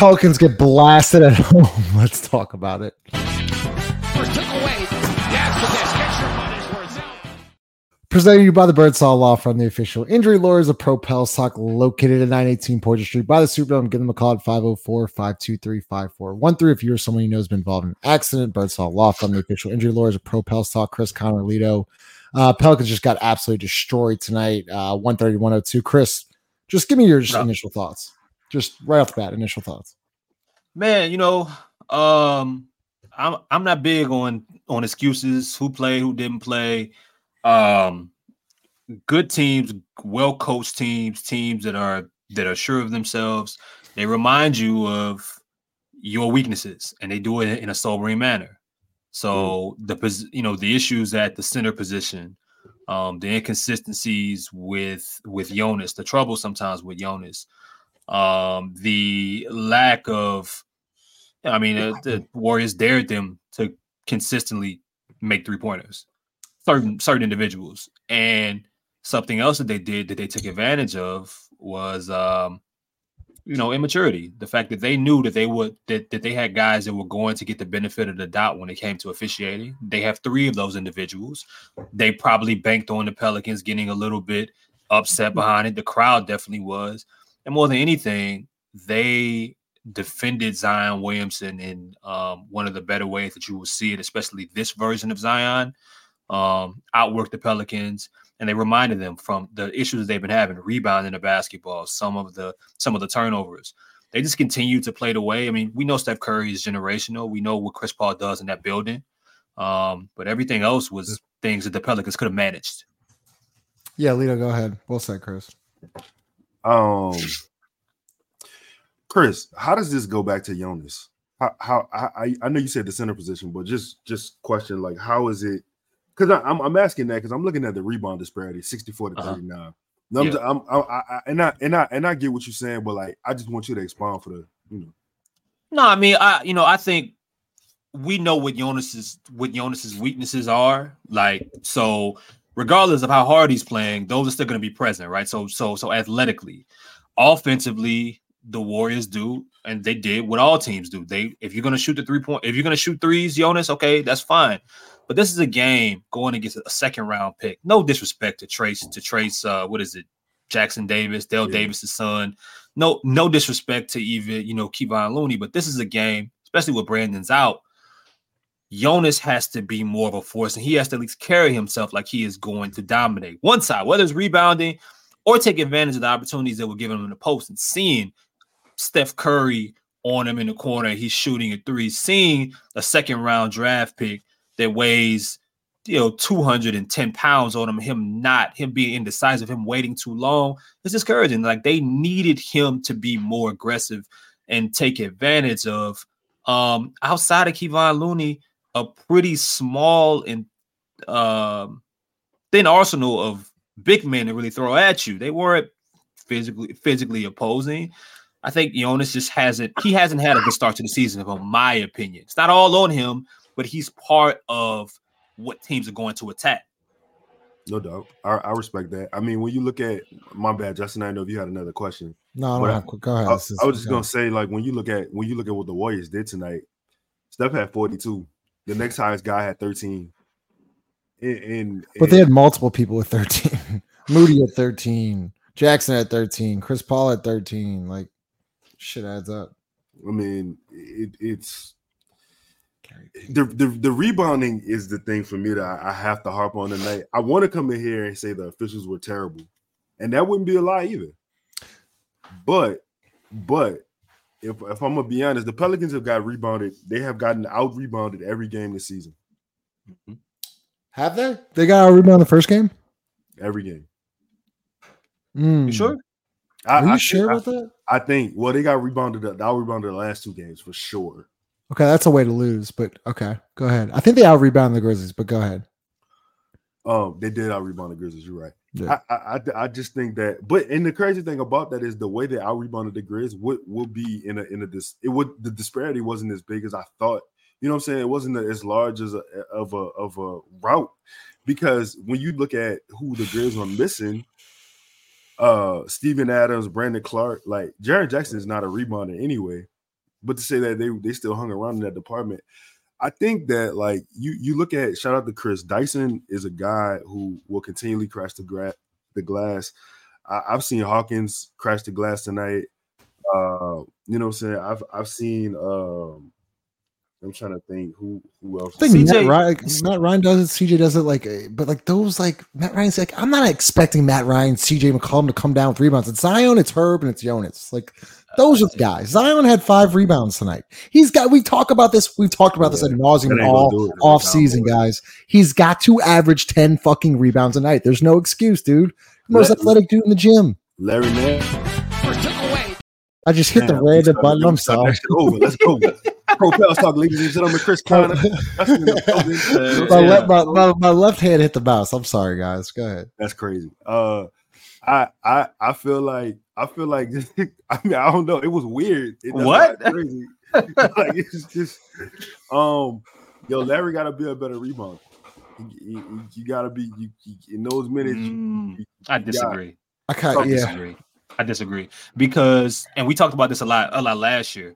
Pelicans get blasted at home. Let's talk about it. Presented you by the Birdsall Law Firm, the official injury lawyers of Propel Sock, located at 918 Porter Street by the Superdome. Give them a call at 504 523 5413 if you're someone you know has been involved in an accident. Birdsall Law Firm, the official injury lawyers of Propel Sock, Chris Connor Lito. Uh, Pelicans just got absolutely destroyed tonight, uh, 130 102. Chris, just give me your no. initial thoughts. Just right off the bat, initial thoughts. Man, you know, um, I'm I'm not big on on excuses, who played, who didn't play um, good teams, well coached teams, teams that are that are sure of themselves. They remind you of your weaknesses, and they do it in a sobering manner. So mm. the you know the issues at the center position, um, the inconsistencies with with Jonas, the trouble sometimes with Jonas, um, the lack of, I mean, uh, the Warriors dared them to consistently make three pointers certain certain individuals. And something else that they did that they took advantage of was um, you know, immaturity. The fact that they knew that they would that, that they had guys that were going to get the benefit of the doubt when it came to officiating. They have three of those individuals. They probably banked on the Pelicans getting a little bit upset behind it. The crowd definitely was. And more than anything, they defended Zion Williamson in um, one of the better ways that you will see it, especially this version of Zion um, outworked the Pelicans, and they reminded them from the issues they've been having, rebounding the basketball, some of the some of the turnovers. They just continue to play the way. I mean, we know Steph Curry is generational. We know what Chris Paul does in that building, um, but everything else was things that the Pelicans could have managed. Yeah, Lito, go ahead. Well said, Chris. Um, Chris, how does this go back to Jonas? How, how I, I know you said the center position, but just just question like how is it because I'm I'm asking that because I'm looking at the rebound disparity, 64 to uh-huh. 39. I'm, yeah. I'm, I'm, I, I, and I and I and I get what you're saying, but like I just want you to expound for the you know. No, I mean I you know I think we know what Jonas's what Jonas's weaknesses are. Like so, regardless of how hard he's playing, those are still going to be present, right? So so so athletically, offensively, the Warriors do, and they did what all teams do. They if you're going to shoot the three point, if you're going to shoot threes, Jonas, okay, that's fine. But this is a game going against a second round pick. No disrespect to Trayce to Trayce. Uh, what is it? Jackson Davis, Dale yeah. Davis's son. No, no disrespect to even you know Kevon Looney, but this is a game, especially with Brandon's out. Jonas has to be more of a force, and he has to at least carry himself like he is going to dominate one side, whether it's rebounding or take advantage of the opportunities that were given him in the post. And seeing Steph Curry on him in the corner, he's shooting a three. Seeing a second round draft pick that weighs you know 210 pounds on him him not him being indecisive him waiting too long it's discouraging like they needed him to be more aggressive and take advantage of um outside of Kevon Looney a pretty small and um thin arsenal of big men to really throw at you they weren't physically physically opposing I think Jonas just hasn't he hasn't had a good start to the season, in my opinion. It's not all on him but he's part of what teams are going to attack. No doubt. I, I, respect that. I mean, when you look at my bad, Justin, I know if you had another question. No, no, I, go ahead. I, I was just gonna say, like, when you look at when you look at what the Warriors did tonight, Steph had 42. The next highest guy had 13. And, and but they had multiple people with 13. Moody at 13, Jackson at 13, Chris Paul at 13. Like shit adds up. I mean, it, it's the, the the rebounding is the thing for me that I, I have to harp on tonight. I want to come in here and say the officials were terrible, and that wouldn't be a lie either. But but if if I'm gonna be honest, the Pelicans have got rebounded. They have gotten out rebounded every game this season. Mm-hmm. Have they? They got out rebounded the first game. Every game. Mm. You sure? I, Are you I sure about that? I think. Well, they got rebounded. They out rebounded the last two games for sure. Okay, that's a way to lose, but okay, go ahead. I think they out rebound the Grizzlies, but go ahead. Oh, they did out rebound the Grizzlies. You're right. Yeah. I, I, I just think that, but and the crazy thing about that is the way they out rebounded the Grizz would would be in a in a this it would the disparity wasn't as big as I thought. You know what I'm saying? It wasn't as large as a of a of a route because when you look at who the Grizz were missing, uh Steven Adams, Brandon Clarke, like Jaren Jackson is not a rebounder anyway. but to say that they they still hung around in that department, I think that like you you look at shout out to Chris Dyson is a guy who will continually crash the gra- the glass. I, have seen Hawkins crash the glass tonight. Uh, you know what I'm saying? I've I've seen um I'm trying to think who who else. I think Matt Ryan, hmm. Matt Ryan does it. CJ does it. Like, but like those, like Matt Ryan's like, I'm not expecting Matt Ryan, CJ McCollum to come down with rebounds. It's Zion, it's Herb, and it's Jonas. Like those are the uh, guys. Zion had five rebounds tonight. He's got. We talk about this. We've talked about this at nauseum all off season, guys. He's got to average ten fucking rebounds a night. There's no excuse, dude. Most Let, athletic dude in the gym. Larry man. I just hit Man, the red button. I'm sorry. Over. Let's go. Propels talk, ladies and gentlemen. Chris Conner. my, left, my, my, my, left hand hit the mouse. I'm sorry, guys. Go ahead. That's crazy. Uh, I I I feel like I feel like I mean I don't know. It was weird. It, what? Crazy. like it's just um, yo, Larry got to be a better rebounder. You, you, you got to be you, in those minutes. Mm, I disagree. I can't. Yeah. Disagree. I disagree because, and we talked about this a lot, a lot last year.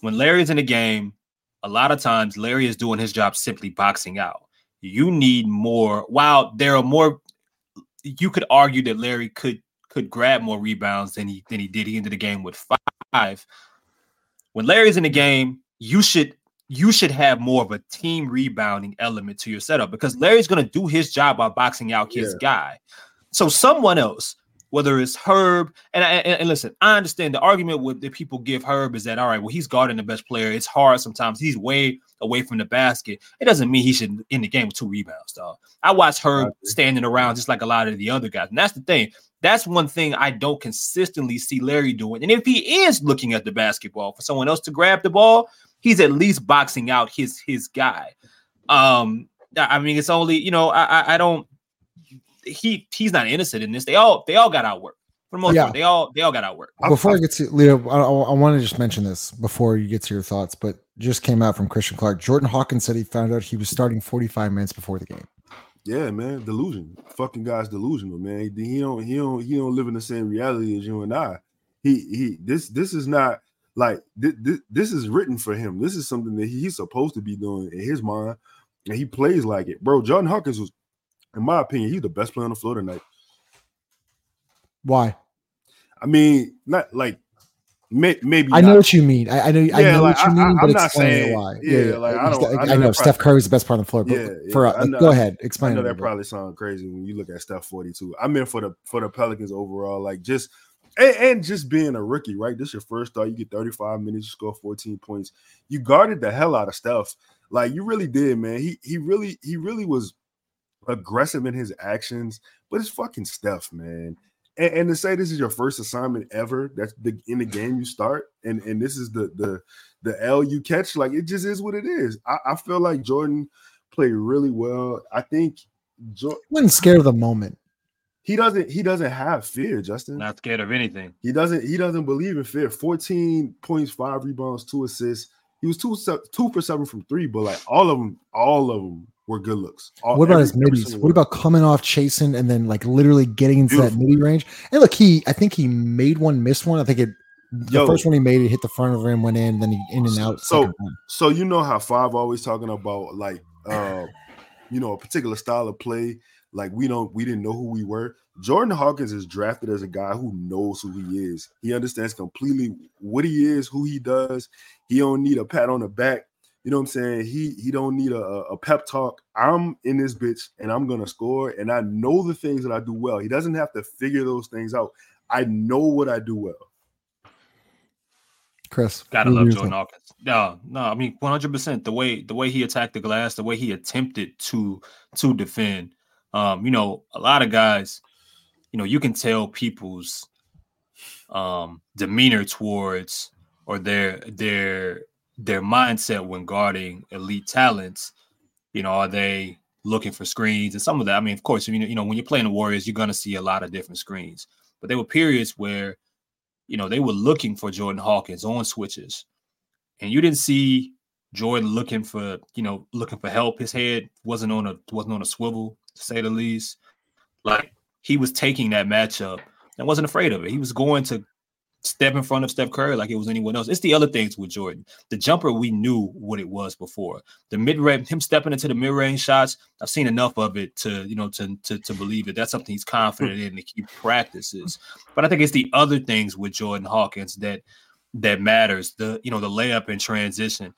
When Larry's in the game, a lot of times Larry is doing his job simply boxing out. You need more. While there are more, you could argue that Larry could could grab more rebounds than he than he did. He ended the game with five. When Larry's in the game, you should you should have more of a team rebounding element to your setup because Larry's going to do his job by boxing out his yeah. guy. So someone else whether it's Herb. And, and, and listen, I understand the argument with that people give Herb is that all right, well, he's guarding the best player. It's hard sometimes. He's way away from the basket. It doesn't mean he should end the game with two rebounds, dog. I watch Herb standing around just like a lot of the other guys. And that's the thing. That's one thing I don't consistently see Larry doing. And if he is looking at the basketball for someone else to grab the ball, he's at least boxing out his his guy. Um, I mean, it's only you know, I I, I don't he he's not innocent in this. They all they all got outworked for the most yeah. part. They all they all got outworked. Before I, I get to Leo, I, I, I want to just mention this before you get to your thoughts, but just came out from Christian Clark. Jordan Hawkins said he found out he was starting 45 minutes before the game. Yeah, man, delusion. Fucking guy's delusional, man. He don't he don't he don't live in the same reality as you and I. He he this this is not like this, this, this is written for him. This is something that he's supposed to be doing in his mind, and he plays like it, bro. Jordan Hawkins was in my opinion, he's the best player on the floor tonight. Why? I mean, not like may, maybe. I know what you mean. I, I know. Yeah, I know like, what you mean, I, but explain saying, why. Yeah, yeah, like I don't. I know, I know Steph Curry's the best player on the floor, but yeah, for uh, know, go ahead, explain. I know that probably sounds crazy when you look at Steph forty two. I mean, for the for the Pelicans overall, like just and, and, just being a rookie, right? This is your first start. You get 35 minutes, you score 14 points. You guarded the hell out of Steph. Like you really did, man. He he really he really was aggressive in his actions, but it's fucking Steph, man. And, and, to say this is your first assignment ever, that's the in the game you start, and and this is the the the L you catch, like it just is what it is. I, I feel like Jordan played really well. I think Jordan wasn't scared of the moment. He doesn't. He doesn't have fear, Justin. Not scared of anything. He doesn't. He doesn't believe in fear. Fourteen points, five rebounds, two assists. He was two two for seven from three, but like all of them, all of them were good looks. All, what about his middies? What about coming off chasing and then like literally getting into Beautiful. that midi range? And look, he I think he made one, missed one. I think it the Yo, first one he made it hit the front of the rim, went in, then he in and out. So so you know how five always talking about like uh you know a particular style of play. Like we don't we didn't know who we were. Jordan Hawkins is drafted as a guy who knows who he is. He understands completely what he is, who he does. He don't need a pat on the back you know what I'm saying? He he don't need a, a pep talk. I'm in this bitch and I'm gonna score, and I know the things that I do well. He doesn't have to figure those things out. I know what I do well. Chris, gotta love Jordan Hawkins. No, no, I mean 100. percent The way the way he attacked the glass, the way he attempted to to defend. Um, you know, a lot of guys, you know, you can tell people's um demeanor towards or their their their mindset when guarding elite talents. You know, are they looking for screens and some of that? I mean, of course, you know, you know, when you're playing the Warriors, you're gonna see a lot of different screens. But there were periods where, you know, they were looking for Jordan Hawkins on switches, and you didn't see Jordan looking for, you know, looking for help. His head wasn't on a wasn't on a swivel, to say the least. Like he was taking that matchup and wasn't afraid of it. He was going to step in front of Steph Curry like it was anyone else. It's the other things with Jordan. The jumper, we knew what it was before. The mid range, him stepping into the mid range shots, I've seen enough of it to you know to, to to believe that that's something he's confident in to keep practices. But I think it's the other things with Jordan Hawkins that that matters. The you know the layup and transition,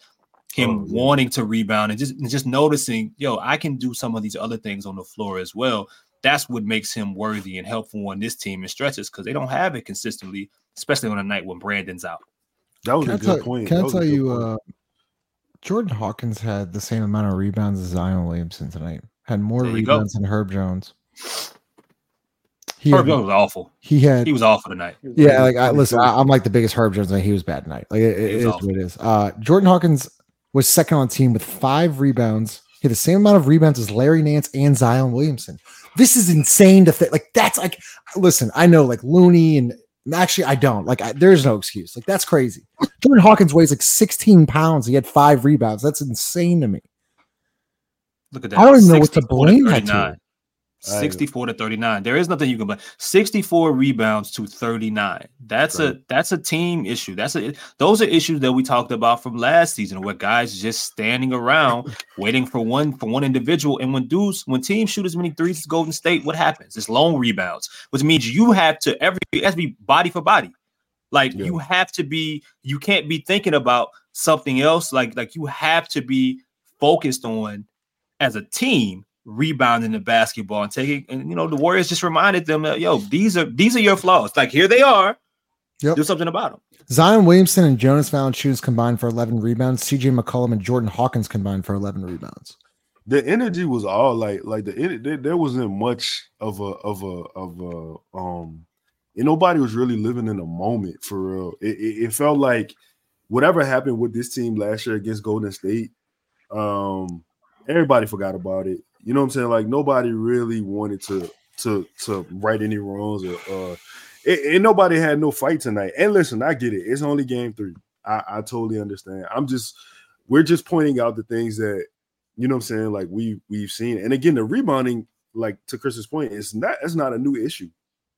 him oh, wanting to rebound and just and just noticing, yo, I can do some of these other things on the floor as well. That's what makes him worthy and helpful on this team in stretches because they don't have it consistently especially on a night when Brandon's out. That was can a good tell, point. Can I tell you, uh, Jordan Hawkins had the same amount of rebounds as Zion Williamson tonight. Had more rebounds go. than Herb Jones. He Herb Jones was awful. He had he was awful tonight. Yeah, like I listen, I, am like the biggest Herb Jones. Night. He was bad tonight. Like it, it is awful. what it is. Uh, Jordan Hawkins was second on team with five rebounds. He had the same amount of rebounds as Larry Nance and Zion Williamson. This is insane to think. Like that's like, listen, I know like Looney and Actually, I don't. Like, I, there's no excuse. Like, that's crazy. Jordan Hawkins weighs like 16 pounds. He had five rebounds. That's insane to me. Look at that. I don't even know what to blame that to. 64 to 39. There is nothing you can blame. 64 rebounds to 39. That's right. a that's a team issue. That's a those are issues that we talked about from last season where guys just standing around waiting for one for one individual. And when dudes, when teams shoot as many threes as Golden State, what happens? It's long rebounds, which means you have to every it has to be body for body. Like yeah. you have to be, you can't be thinking about something else. Like, like you have to be focused on as a team rebounding the basketball and taking and you know the Warriors just reminded them that yo these are these are your flaws. Like here they are. Yep. do something about them Zion Williamson and Jonas Valanciunas combined for 11 rebounds. CJ McCollum and Jordan Hawkins combined for 11 rebounds. The energy was all like like the there, there wasn't much of a of a of a um and nobody was really living in a moment for real. It, it, it felt like whatever happened with this team last year against Golden State um everybody forgot about it you know what I'm saying? Like nobody really wanted to to to right any wrongs or uh and, nobody had no fight tonight. And listen, I get it. It's only game three. I, I totally understand. I'm just we're just pointing out the things that you know what I'm saying, like we we've seen. And again, the rebounding, like to Chris's point, it's not that's not a new issue.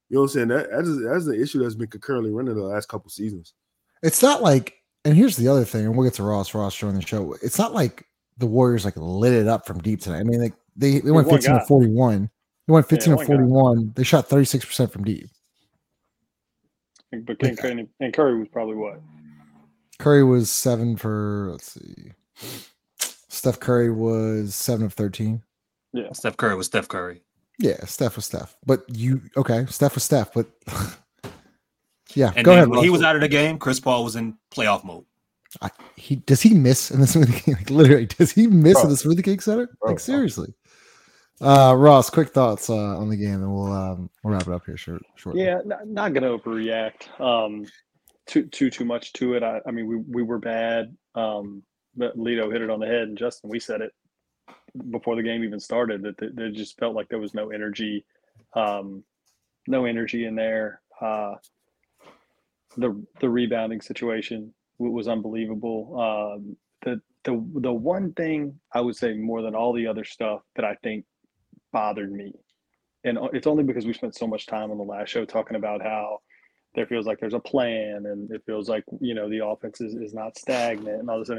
You know what I'm saying? That that is that's the issue that's been concurrently running the last couple seasons. It's not like, and here's the other thing, and we'll get to Ross Ross during the show. It's not like the Warriors like lit it up from deep tonight. I mean, like they, they went 15 to 41. They went 15 yeah, to 41. Guy. They shot 36% from deep. But King Curry, and Curry was probably what? Curry was seven for, let's see. Steph Curry was seven of 13. Yeah. Steph Curry was Steph Curry. Yeah, Steph was Steph. But you, okay, Steph was Steph. But yeah, and go ahead. When he was out of the game, Chris Paul was in playoff mode. I, he does he miss in the smoothie king? Like literally, does he miss Bro. in the smoothie king center? Bro. Like seriously. Uh, Ross, quick thoughts uh, on the game, and we'll um, we'll wrap it up here short, shortly. Yeah, not, not gonna overreact um, too too too much to it. I, I mean, we we were bad. Um, Lito hit it on the head, and Justin, we said it before the game even started that it just felt like there was no energy, um, no energy in there. Uh, the the rebounding situation was unbelievable. Um, the the the one thing I would say more than all the other stuff that I think bothered me. And it's only because we spent so much time on the last show talking about how there feels like there's a plan and it feels like, you know, the offense is, is not stagnant and all this.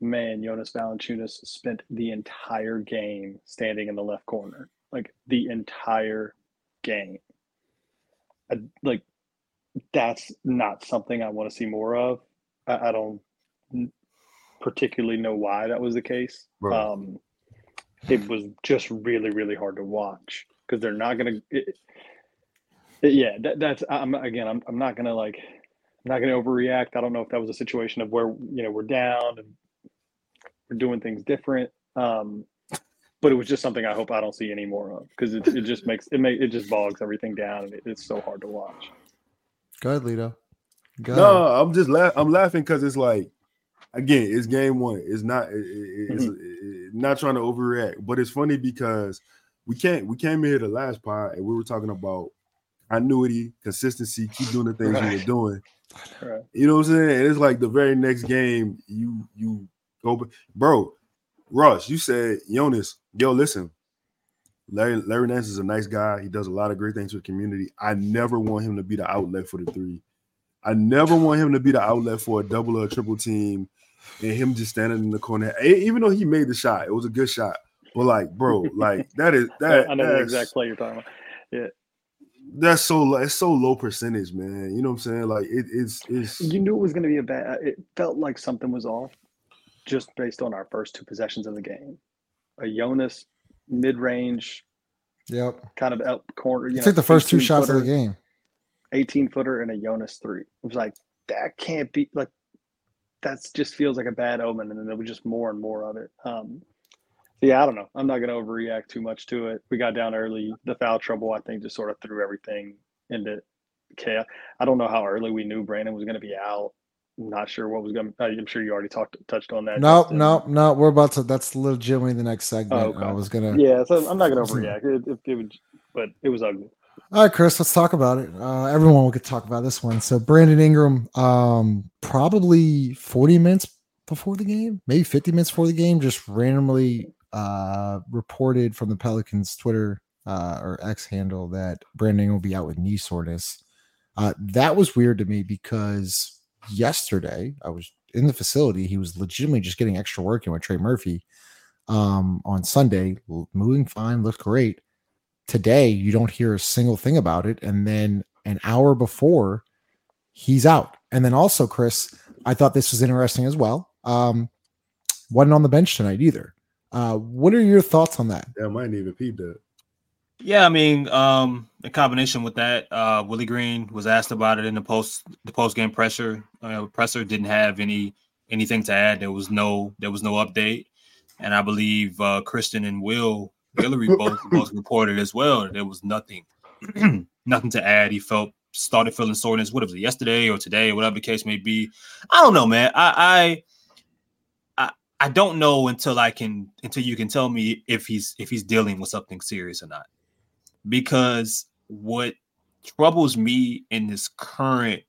Man, Jonas Valanciunas spent the entire game standing in the left corner, like the entire game. I, like that's not something I want to see more of. I, I don't particularly know why that was the case. Right. Um, it was just really really hard to watch because they're not gonna it, it, yeah that, that's i'm again I'm, I'm not gonna like i'm not gonna overreact. I don't know if that was a situation of where you know we're down and we're doing things different um but it was just something i hope i don't see any more of because it, it just makes it make it just bogs everything down and it, it's so hard to watch. Go ahead lito. Go no ahead. i'm just la- i'm laughing because it's like again, it's game one. It's not it's, mm-hmm. not trying to overreact, but it's funny because we can't we came in here the last part and we were talking about annuity, consistency, keep doing the things right. you were doing. Right. You know what I'm saying? And it's like the very next game, you you go, bro. Russ, you said Jonas, yo, listen. Larry Larry Nance is a nice guy. He does a lot of great things for the community. I never want him to be the outlet for the three. I never want him to be the outlet for a double or a triple team, and him just standing in the corner. Even though he made the shot, it was a good shot. But like, bro, like that is that. I know the exact play you're talking about. Yeah, that's so it's so low percentage, man. You know what I'm saying? Like it, it's it's. You knew it was going to be a bad. Uh, it felt like something was off, just based on our first two possessions of the game. A Jonas mid range. Yep. Kind of out corner. You took the first two shots footer, of the game. 18 footer and a Jonas three. It was like that can't be like that just feels like a bad omen, and then there was just more and more of it. Um, so yeah, I don't know. I'm not going to overreact too much to it. We got down early. The foul trouble, I think, just sort of threw everything into chaos. I don't know how early we knew Brandon was going to be out. I'm not sure what was going to. I'm sure you already talked touched on that. No, no, no. We're about to. That's legitimately the next segment. Oh, okay. I was gonna. Yeah, so I'm not going to overreact. It, it, it would, but it was ugly. All right, Chris, let's talk about it. Uh, everyone to talk about this one. So Brandon Ingram, um, probably 40 minutes before the game, maybe 50 minutes before the game, just randomly uh, reported from the Pelicans Twitter uh, or X handle that Brandon will be out with knee soreness. Uh, that was weird to me because yesterday I was in the facility. He was legitimately just getting extra work in with Trey Murphy um, on Sunday, moving fine, looked great. Today, you don't hear a single thing about it. And then an hour before, he's out. And then also, Chris, I thought this was interesting as well. Um, wasn't on the bench tonight either. Uh, what are your thoughts on that? Yeah, I might even peep that. Yeah, I mean, um, in combination with that, uh, Willie Green was asked about it in the post the post game pressure uh, presser. Didn't have any anything to add. There was no there was no update, and I believe uh, Christian and Will Guillory both both reported as well. There was nothing nothing to add. He felt started feeling soreness. What was it yesterday or today, whatever the case may be? I don't know, man. I, I I don't know until I can until you can tell me if he's if he's dealing with something serious or not. Because what troubles me in this current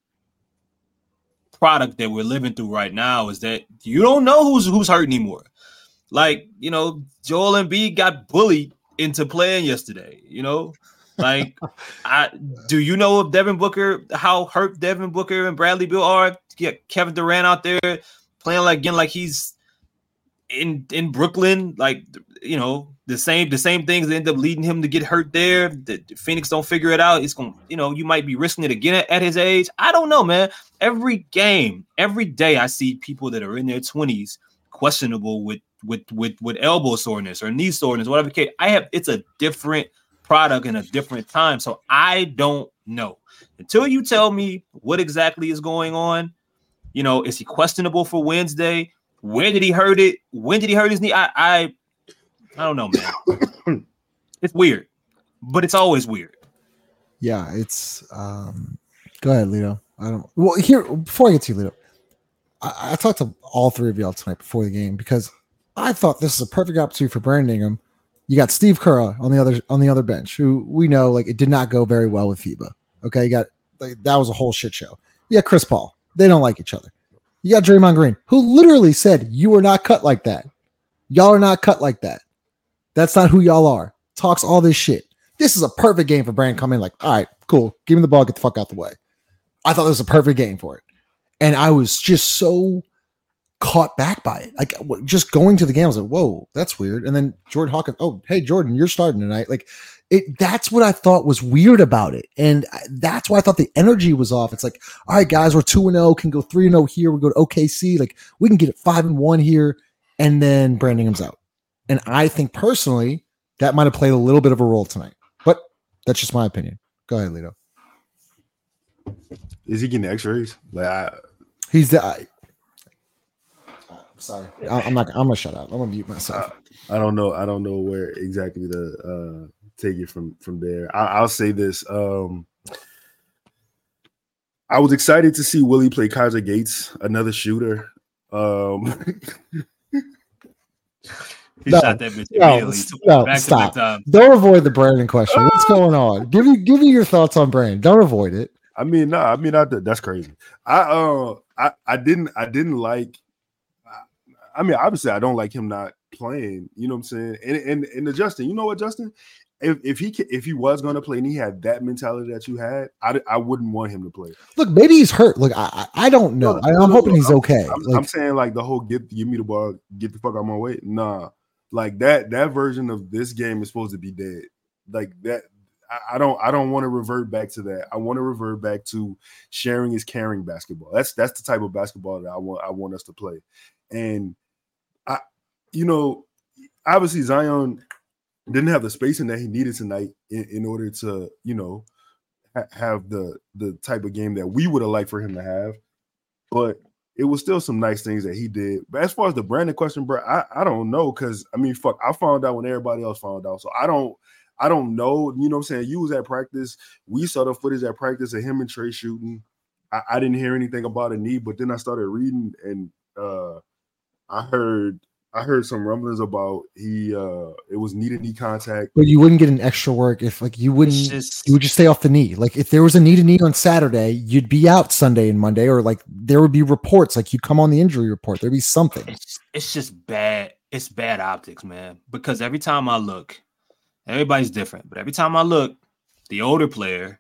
product that we're living through right now is that you don't know who's who's hurt anymore. Like, you know, Joel Embiid got bullied into playing yesterday, you know? Like, I do you know if Devin Booker, how hurt Devin Booker and Bradley Beal are? Get Kevin Durant out there playing like again like he's in in Brooklyn, like you know, the same the same things end up leading him to get hurt there. The, Phoenix don't figure it out. It's going, you know, you might be risking it again at, at, his age. I don't know, man. Every game, every day, I see people that are in their twenties questionable with with with with elbow soreness or knee soreness, whatever case. I have it's a different product in a different time, so I don't know until you tell me what exactly is going on. You know, is he questionable for Wednesday? Where did he hurt it? When did he hurt his knee? I I, I don't know, man. it's weird, but it's always weird. Yeah, it's um go ahead, Lito. I don't well here before I get to you, Lito. I, I talked to all three of y'all tonight before the game because I thought this is a perfect opportunity for Brandon Ingram. You got Steve Kerr on the other on the other bench, who we know like it did not go very well with FIBA. Okay, you got like, that was a whole shit show. Yeah, Chris Paul. They don't like each other. You got Draymond Green, who literally said, You are not cut like that. Y'all are not cut like that. That's not who y'all are. Talks all this shit. This is a perfect game for Brand coming like, all right, cool. Give me the ball, get the fuck out the way. I thought this was a perfect game for it. And I was just so caught back by it. Like just going to the game, I was like, whoa, that's weird. And then Jordan Hawkins, oh, hey, Jordan, you're starting tonight. Like it that's what I thought was weird about it. And that's why I thought the energy was off. It's like, all right, guys, we're 2 and 0, can go 3 and 0 here. We go to OKC. Like we can get it 5 and 1 here. And then Brandon Ingram's out. And I think personally, that might have played a little bit of a role tonight. But that's just my opinion. Go ahead, Lito. Is he getting x-rays? Like I, he's the sorry. I, am not I'm gonna shut up. I'm gonna mute myself. I, I don't know. I don't know where exactly the uh take it from from there. I, will say this. Um, I was excited to see Willie play Kaiser Gates, another shooter. Um, he no, shot that bitch no, no stop. Don't avoid the Brandon question. What's going on? Give me give me your thoughts on Brandon. Don't avoid it. I mean, no, I mean, I, that's crazy. I uh, I I didn't I didn't like. I mean, obviously, I don't like him not playing. You know what I'm saying? And and and the Justin, you know what, Justin? if, if he if he was going to play and he had that mentality that you had, I, I wouldn't want him to play. Look, maybe he's hurt. Look, I I don't know. No, I, am no, hoping no, he's okay. I'm, like, I'm, saying like the whole get give me the ball, get the fuck out of my way. Nah, like that that version of this game is supposed to be dead. Like that, I, I don't I don't want to revert back to that. I want to revert back to sharing is caring basketball. That's that's the type of basketball that I want I want us to play. And I, you know, obviously Zion didn't have the spacing that he needed tonight in, in order to, you know, ha- have the the type of game that we would have liked for him to have. But it was still some nice things that he did. But as far as the Brandon question, bro, I, I don't know because I mean, fuck, I found out when everybody else found out. So I don't I don't know. You know what I'm saying? You was at practice. We saw the footage at practice of him and Trey shooting. I, I didn't hear anything about a knee, but then I started reading and uh I heard I heard some rumblings about he uh it was knee to knee contact. But you wouldn't get an extra work if like you wouldn't just, you would just stay off the knee. Like if there was a knee to knee on Saturday, you'd be out Sunday and Monday, or like there would be reports, like you'd come on the injury report. There'd be something. It's, it's just bad. It's bad optics, man. Because every time I look, everybody's different, but every time I look, the older player,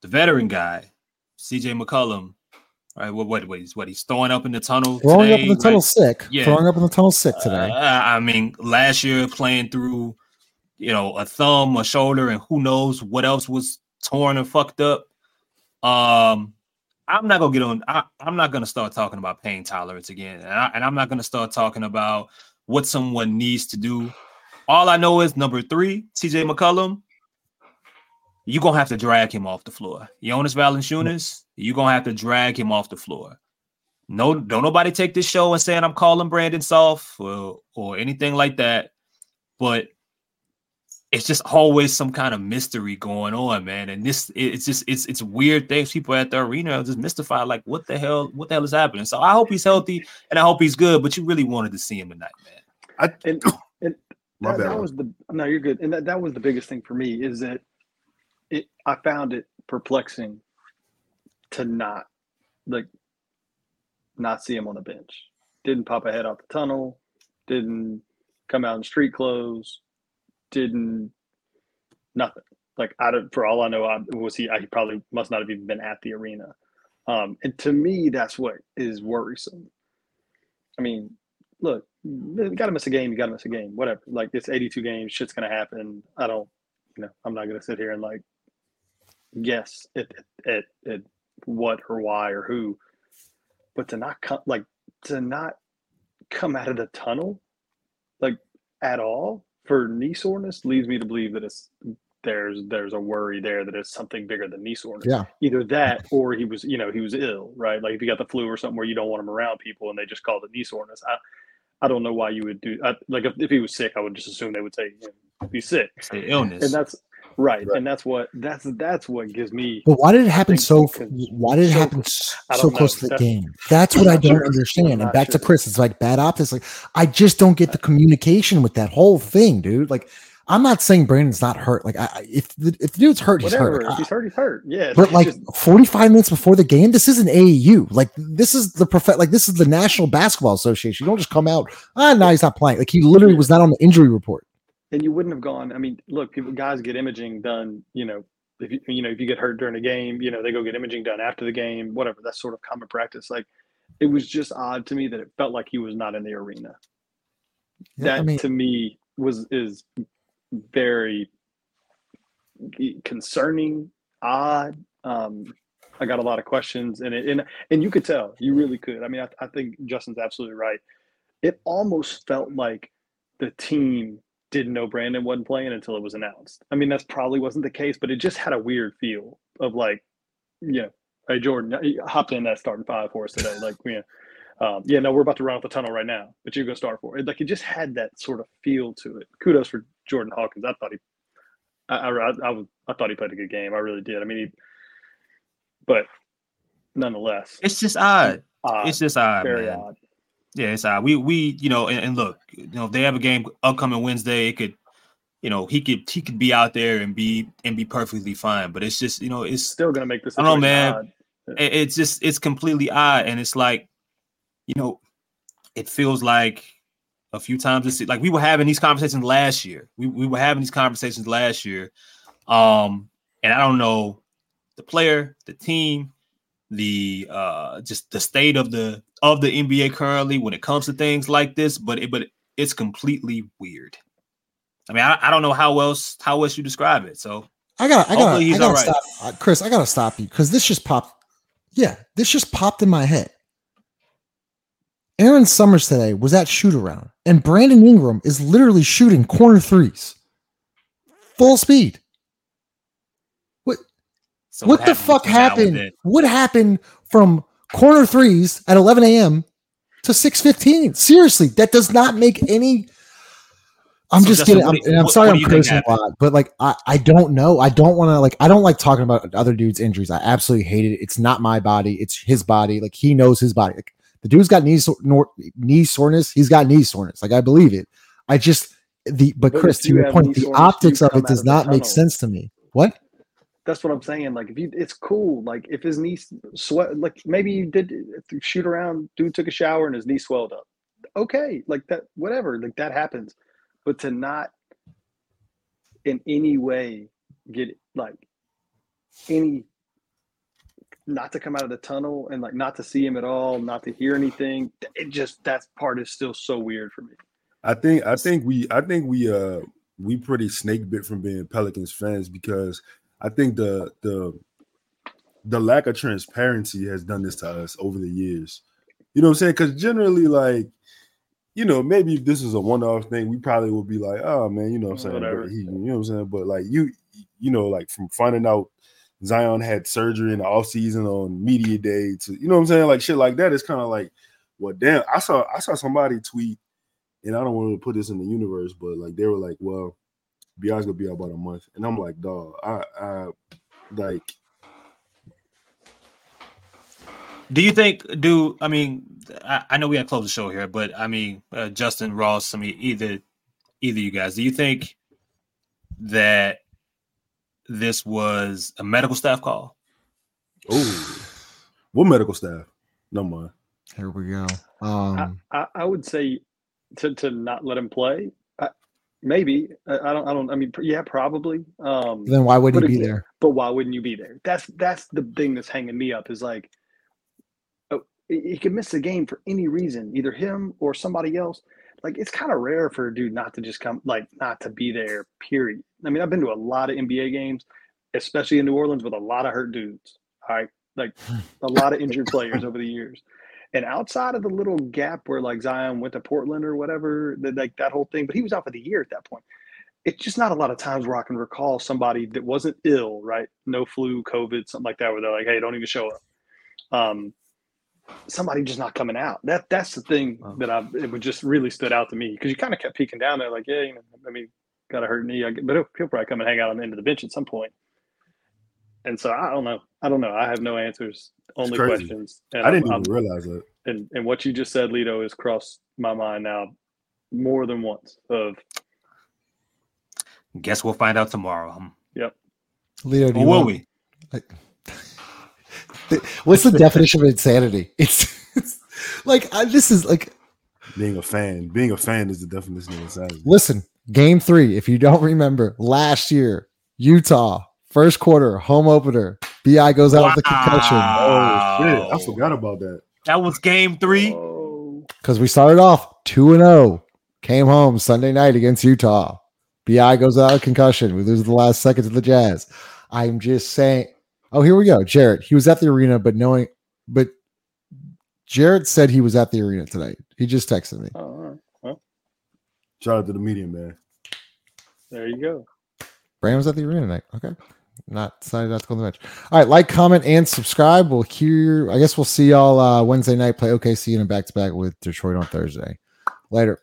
the veteran guy, CJ McCollum, Right, what, what, what, he's what he's throwing up in the tunnel. Throwing today, up in the tunnel sick. Yeah. Throwing up in the tunnel sick today. Uh, I mean, last year playing through, you know, a thumb, a shoulder, and who knows what else was torn and fucked up. Um, I'm not gonna get on. I, am not gonna start talking about pain tolerance again, and, I, and I'm not gonna start talking about what someone needs to do. All I know is number three, CJ McCollum you're gonna have to drag him off the floor. Jonas Valanciunas, you're gonna have to drag him off the floor. No, don't nobody take this show and saying I'm calling Brandon soft or, or anything like that. But it's just always some kind of mystery going on, man. And this it's just it's it's weird things. People at the arena are just mystified, like what the hell, what the hell is happening? So I hope he's healthy and I hope he's good, but you really wanted to see him tonight, man. I and, and that, that was the no, you're good. And that, that was the biggest thing for me is that it I found it perplexing to not like not see him on the bench. Didn't pop a head out the tunnel, didn't come out in street clothes, didn't nothing. Like I don't, for all I know, I was he. I probably must not have even been at the arena. Um, and to me, that's what is worrisome. I mean, look, you got to miss a game. You got to miss a game. Whatever. Like it's 82 games. Shit's gonna happen. I don't. You know, I'm not gonna sit here and like guess at, at, at what or why or who, but to not come like to not come out of the tunnel like at all for knee soreness leads me to believe that it's there's there's a worry there that it's something bigger than knee soreness. Yeah. Either that or he was, you know, he was ill, right? Like if you got the flu or something where you don't want him around people and they just call it knee soreness. I I don't know why you would do I, like if, if he was sick, I would just assume they would say you know, he's sick. Say illness. And that's Right. right. and that's what that's that's what gives me. But why did it happen so? Why did it so, happen so close to the game? That's what I don't understand. And back sure. to Chris, it's like bad optics. Like I just don't get the communication with that whole thing, dude. Like I'm not saying Brandon's not hurt. Like I, if the if the dude's hurt, Whatever. he's hurt. If he's hurt, he's hurt. Yeah. But like just... 45 minutes before the game, this is an AAU. Like this is the prof- like this is the National Basketball Association. You don't just come out. Ah, no, he's not playing. Like he literally was not on the injury report and you wouldn't have gone. I mean, look, people, guys get imaging done. You know, if you you know if you get hurt during a game, you know they go get imaging done after the game. Whatever. That's sort of common practice. Like, it was just odd to me that it felt like he was not in the arena. Yeah, that I mean, to me was is very concerning, odd. Um, I got a lot of questions, and it, and and you could tell, you really could. I mean, I, I think Justin's absolutely right. It almost felt like the team didn't know Brandon wasn't playing until it was announced. I mean, that's probably wasn't the case, but it just had a weird feel of like, yeah, hey Jordan, hopped in that starting five for us today. Like, yeah, um, yeah, no, we're about to run off the tunnel right now, but you're gonna start for it. Like, it just had that sort of feel to it. Kudos for Jordan Hawkins. I thought he, I, I, I, I, I thought he played a good game. I really did. I mean, he, but nonetheless, it's just odd. odd. It's just odd. Very man. odd. Yeah, it's uh, we we you know, and, and, look, you know, if they have a game upcoming Wednesday, it could, you know, he could he could be out there and be and be perfectly fine. But it's just you know, it's still gonna make this. I don't know, man. It, it's just it's completely odd, and it's like, you know, it feels like a few times this like we were having these conversations last year. We, we were having these conversations last year. Um, and I don't know the player, the team, the uh just the state of the of the NBA currently when it comes to things like this, but it but it's completely weird. I mean, I, I don't know how else how else you describe it. So I got I got I gotta right. stop uh, Chris, I gotta stop you because this just popped. Yeah, this just popped in my head. Erin Summers today was at shoot around, and Brandon Ingram is literally shooting corner threes, full speed. What? so what the fuck between now and happened? What happened from corner threes at 11 a.m. to 6:15? Seriously, that does not make any. I'm So, just Justin, kidding. what I'm, you- I'm what- sorry what I'm you think cursing a lot, but like I, I don't know. I don't want to like I don't like talking about other dudes' injuries. I absolutely hate it. It's not my body. It's his body. Like he knows his body. Like the dude's got knee sore, nor, knee soreness. He's got knee soreness. Like I believe it. I just the but But Chris, to your point, the optics of it does not make tunnel. sense to me. What? That's what I'm saying. Like if you, it's cool. Like if his knee sweat, like maybe you did shoot around, dude took a shower and his knee swelled up. Okay, like that, whatever. Like that happens, but to not in any way get like any not to come out of the tunnel and like not to see him at all, not to hear anything. It just that part is still so weird for me. I think I think we I think we uh we pretty snake bit from being Pelicans fans because I think the the the lack of transparency has done this to us over the years. You know what I'm saying? Because generally, like, you know, maybe if this is a one-off thing, we probably would be like, oh man, you know what I'm mm, saying? But he, you know what I'm saying? But like you, you know, like from finding out Zion had surgery in the offseason on media day to you know what I'm saying? Like shit like that is kind of like, well, damn. I saw I saw somebody tweet and I don't want to put this in the universe, but like they were like, well, Biag's gonna be out about a month, and I'm like, dog, I, I like, Do you think? Do I mean? I, I know we had to close the show here, but I mean, uh, Justin Ross. I mean, either either you guys. Do you think that this was a medical staff call? oh, what medical staff? No mind. Here we go. Um, I, I would say to, to not let him play. Maybe I, don't. I don't. I mean, yeah, probably. Um, then why would he be again- there? but why wouldn't you be there? That's that's the thing that's hanging me up. Is like, oh, he could miss a game for any reason, either him or somebody else. Like, it's kind of rare for a dude not to just come, like, not to be there. Period. I mean, I've been to a lot of NBA games, especially in New Orleans, with a lot of hurt dudes. All right, like a lot of injured players over the years. And outside of the little gap where like Zion went to Portland or whatever, that like that whole thing, but he was out for the year at that point. It's just not a lot of times where I can recall somebody that wasn't ill, right? No flu, COVID, something like that, where they're like, "Hey, don't even show up." Um, somebody just not coming out. That that's the thing Wow. that I it would just really stood out to me because you kind of kept peeking down there, like, yeah, you know, I mean, got a hurt knee, I, get- but he'll, he'll probably come and hang out on the end of the bench at some point. And so I don't know. I don't know. I have no answers, only questions. And I didn't I'm- even realize that. and and what you just said, Lito, has crossed my mind now more than once. Of Guess we'll find out tomorrow. Yep. Leo, do Or you will want- we? What's the definition of insanity? It's, it's like I, this is like Being a fan, being a fan is the definition of insanity. listen, game three. If you don't remember, last year, Utah, first quarter, home opener. Bi goes out with a concussion Oh shit, I forgot about that. That was game three. oh, because we started off two and zero. Came home Sunday night against Utah. Bi goes out with concussion. We lose the last seconds of the Jazz. I'm just saying. Oh, here we go. Jarrett. He was at the arena, but knowing, but Jarrett said he was at the arena tonight. He just texted me. oh, all right. Shout out to the media man. there you go. Brandon was at the arena tonight. Okay. Not decided not to go the bench. All right. Like, comment, and subscribe. We'll hear, I guess we'll see y'all uh, Wednesday night play OKC in a back to back with Detroit on Thursday. Later.